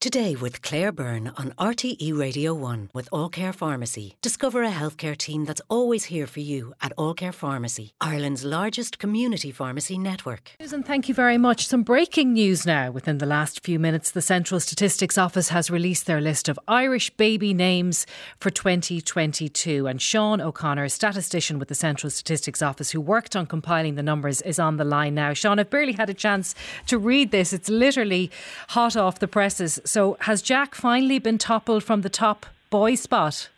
Today with Claire Byrne on RTE Radio 1 with All Care Pharmacy. Discover a healthcare team that's always here for you at All Care Pharmacy, Ireland's largest community pharmacy network. Susan, thank you very much. Some breaking news now. Within the last few minutes, the Central Statistics Office has released their list of Irish baby names for 2022. And Sean O'Connor, a statistician with the Central Statistics Office who worked on compiling the numbers, is on the line now. Sean, I've barely had a chance to read this. It's literally hot off the presses. So, has Jack finally been toppled from the top boy spot?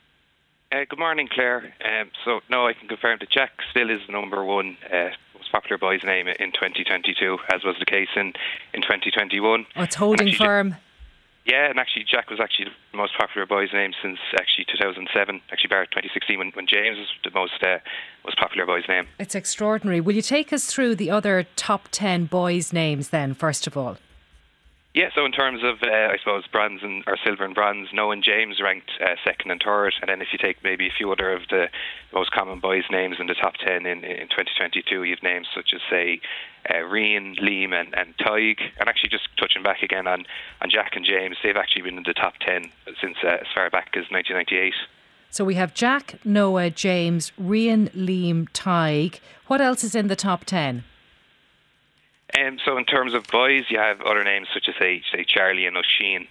Uh, good morning, Claire. Um, so, no, I can confirm that Jack still is the number one uh, most popular boy's name in 2022, as was the case in, in 2021. Oh, it's holding actually, firm. Yeah, and actually, Jack was actually the most popular boy's name since actually 2007, actually, bar 2016, when, when James was the most uh, most popular boy's name. It's extraordinary. Will you take us through the other top 10 boys' names then, first of all? Yeah, so in terms of, uh, I suppose, bronze and or silver and bronze, Noah and James ranked uh, second and third. And then if you take maybe a few other of the most common boys' names in the top 10 in, in 2022, you've names such as, say, uh, Liam, and, and Tadhg. And actually, just touching back again on, on Jack and James, they've actually been in the top 10 since uh, as far back as 1998. So we have Jack, Noah, James, Rian, Liam, Tadhg. What else is in the top 10? Um, so in terms of boys, you have other names such as say, say Charlie and Oisin.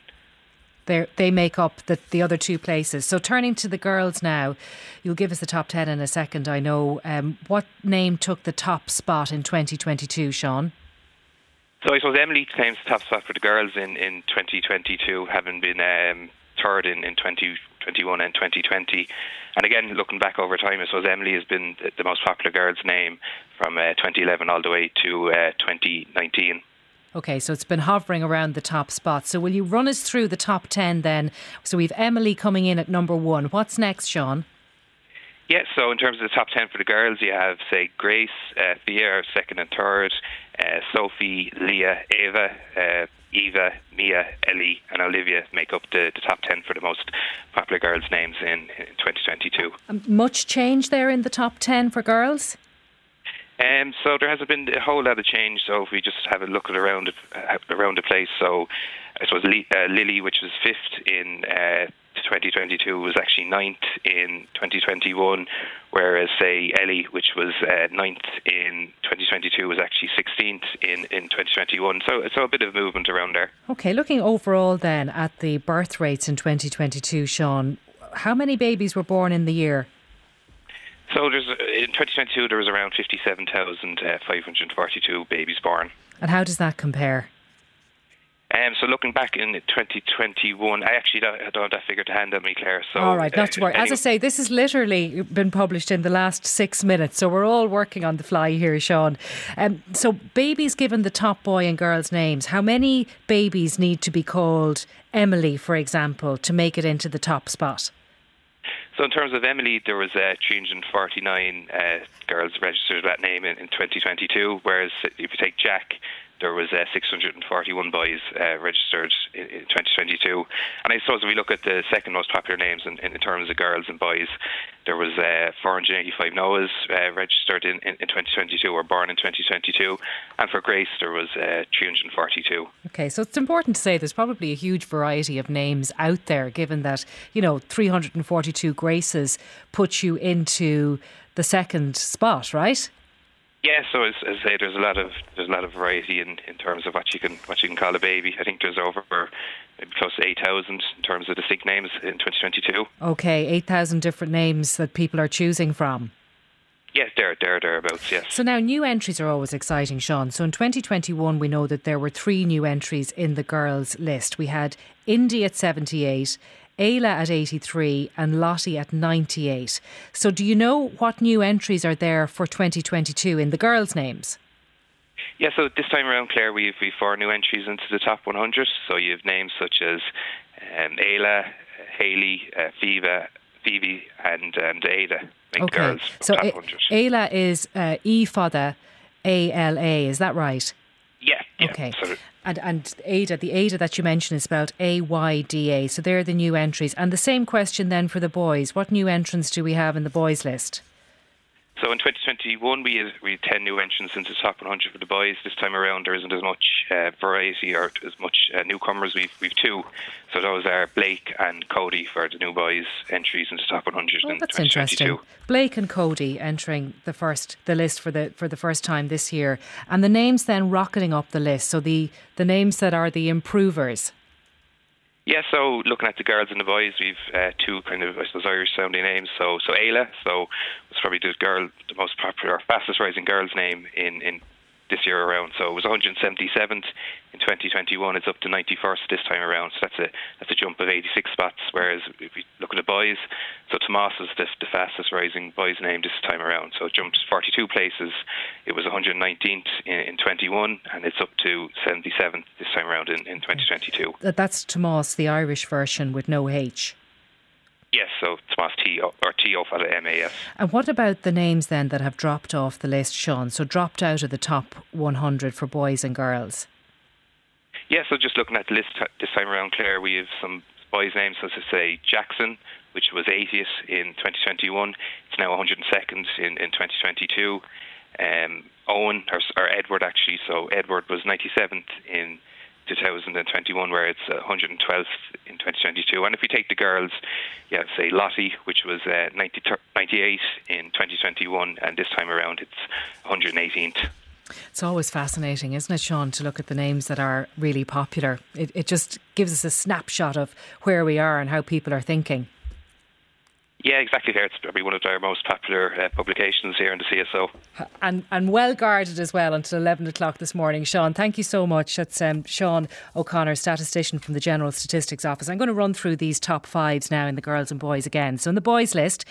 They they make up the the other two places. So turning to the girls now, you'll give us the top ten in a second. I know. Um, what name took the top spot in 2022, Sean? So I suppose Emily claims the top spot for the girls in, in 2022, having been um, third in, in 2021 and 2020. And again, looking back over time, I suppose Emily has been the most popular girl's name from uh, 2011 all the way to uh, 2019. Okay, so it's been hovering around the top spot. So will you run us through the top 10 then? So we've Emily coming in at number one. What's next, Sean? Yeah, so in terms of the top 10 for the girls, you have, say, Grace, uh, Fiadh, second and third, uh, Sophie, Leah, Ava, uh, Eva, Mia, Ellie, and Olivia make up the, the top 10 for the most popular girls' names in, in 2022. Um, much change there in the top 10 for girls? Um, so there hasn't been a whole lot of change. So if we just have a look at around uh, around the place, so I suppose uh, Lily, which was fifth in uh, 2022 was actually ninth in 2021, whereas say Ellie, which was uh, ninth in 2022, was actually 16th in, in 2021. So so a bit of movement around there. Okay, looking overall then at the birth rates in 2022, Sean, how many babies were born in the year? So there's in 2022 there was around 57,542 babies born. And how does that compare? Um, so looking back in 2021, I actually don't, I don't have that figure to hand on me, Claire. So all right, not to worry. As I say, this has literally been published in the last six minutes, so we're all working on the fly here, Sean. Um, so babies given the top boy and girls names, how many babies need to be called Emily, for example, to make it into the top spot? So in terms of Emily, there was uh, 349 uh, girls registered that name in, in 2022, whereas if you take Jack, there was uh, 641 boys uh, registered in, in, 2022. And I suppose if we look at the second most popular names in, in terms of girls and boys, there was uh, 485 Noahs uh, registered in, in, in, 2022 or born in 2022. And for Grace, there was uh, 342. Okay, so it's important to say there's probably a huge variety of names out there, given that, you know, 342 Graces puts you into the second spot, right? Yeah, so as, as I say, there's a lot of there's a lot of variety in, in terms of what you can what you can call a baby. I think there's over maybe close to eight thousand in terms of distinct names in 2022. Okay, eight thousand different names that people are choosing from. Yes, there, there, thereabouts. Yes. So now new entries are always exciting, Sean. So in 2021, we know that there were three new entries in the girls' list. We had Indy at 78, Ayla at 83 and Lottie at 98. So, do you know what new entries are there for 2022 in the girls' names? Yeah, so this time around, Claire, we've, we've four new entries into the top 100. So you have names such as um, Éala, Haley, uh, Fiva, Phoebe, and, and Ada. Okay, girls so a- Ayla is uh, E Fada, A L A, is that right? Yeah. Okay. So and and Ayda, the Ayda that you mentioned is spelled A Y D A. So they're the new entries. And the same question then for the boys. What new entrants do we have in the boys list? So in 2021, we had, we had 10 new entrants into the top 100 for the boys. This time around, there isn't as much uh, variety or as much uh, newcomers. We've, we've two. So those are Blake and Cody for the new boys entries into the top 100 oh, in that's interesting. Blake and Cody entering the first the list for the for the first time this year, and the names then rocketing up the list. So the the names that are the improvers. Yeah, so looking at the girls and the boys, we've uh, two kind of I suppose Irish sounding names. So so Éala, so it's probably the girl, the most popular, fastest rising girl's name in in this year around. So it was 177th in 2021. It's up to 91st this time around. So that's a that's a jump of 86 spots. Whereas if we look at the boys, so Tomas is the, the fastest rising boys name this time around. So it jumped 42 places. It was 119th in, in 21, and it's up to 77th this time around in, in 2022. That's Tomas, the Irish version with no H. Yes, so Tomas T or T off at MAS. And what about the names then that have dropped off the list, Sean? So dropped out of the top 100 for boys and girls. Yeah, so just looking at the list this time around, Claire, we have some boys' names, so to say Jackson, which was 80th in 2021. It's now 102nd in, in 2022. Um, Owen, or, or Edward actually, so Edward was 97th in 2021, where it's 112th in 2022. And if we take the girls, you yeah, say Lottie, which was uh, 90, 98 in 2021, and this time around it's 118th. It's always fascinating, isn't it, Sean, to look at the names that are really popular. It, it just gives us a snapshot of where we are and how people are thinking. Yeah, exactly. Here, it's probably one of our most popular uh, publications here in the CSO, and and well guarded as well until eleven o'clock this morning. Sean, thank you so much. That's um, Sean O'Connor, statistician from the General Statistics Office. I'm going to run through these top fives now in the girls and boys again. So in the boys list,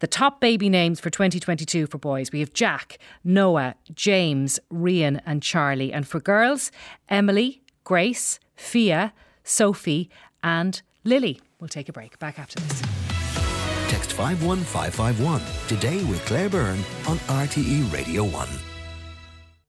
the top baby names for 2022 for boys, we have Jack, Noah, James, Rian, and Charlie, and for girls, Emily, Grace, Fiadh, Sophie, and Lily. We'll take a break. Back after this. Text 51551 today with Claire Byrne on RTE Radio 1.